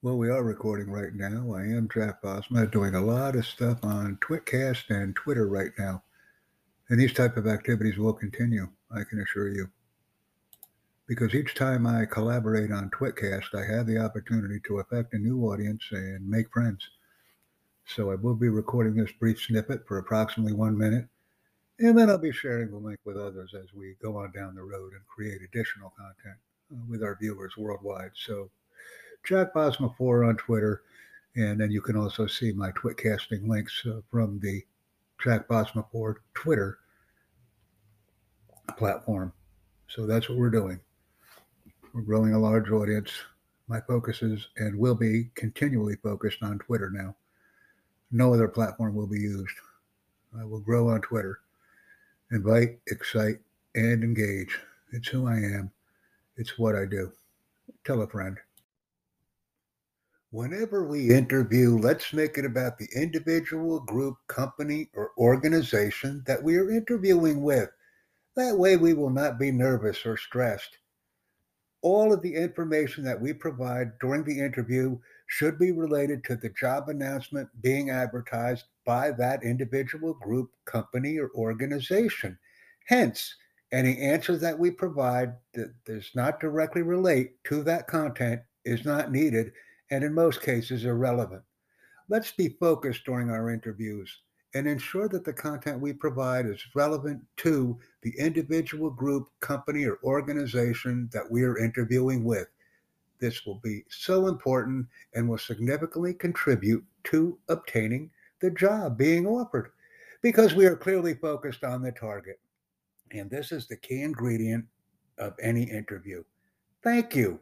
Well, we are recording right now. I am Jack Bosma doing a lot of stuff on Twitcast and Twitter right now. And these type of activities will continue, I can assure you. Because each time I collaborate on Twitcast, I have the opportunity to affect a new audience and make friends. So I will be recording this brief snippet for approximately one minute, and then I'll be sharing the link with others as we go on down the road and create additional content uh, with our viewers worldwide. So Jack Bosma 4 on Twitter. And then you can also see my Twitcasting links uh, from the Jack Bosma 4 Twitter platform. So that's what we're doing. We're growing a large audience. My focus is and will be continually focused on Twitter now. No other platform will be used. I will grow on Twitter. Invite, excite, and engage. It's who I am. It's what I do. Tell a friend. Whenever we interview, let's make it about the individual, group, company, or organization that we are interviewing with. That way, we will not be nervous or stressed. All of the information that we provide during the interview should be related to the job announcement being advertised by that individual, group, company, or organization. Hence, any answer that we provide that does not directly relate to that content is not needed and in most cases irrelevant. Let's be focused during our interviews and ensure that the content we provide is relevant to the individual group, company, or organization that we are interviewing with. This will be so important and will significantly contribute to obtaining the job being offered because we are clearly focused on the target. And this is the key ingredient of any interview. Thank you.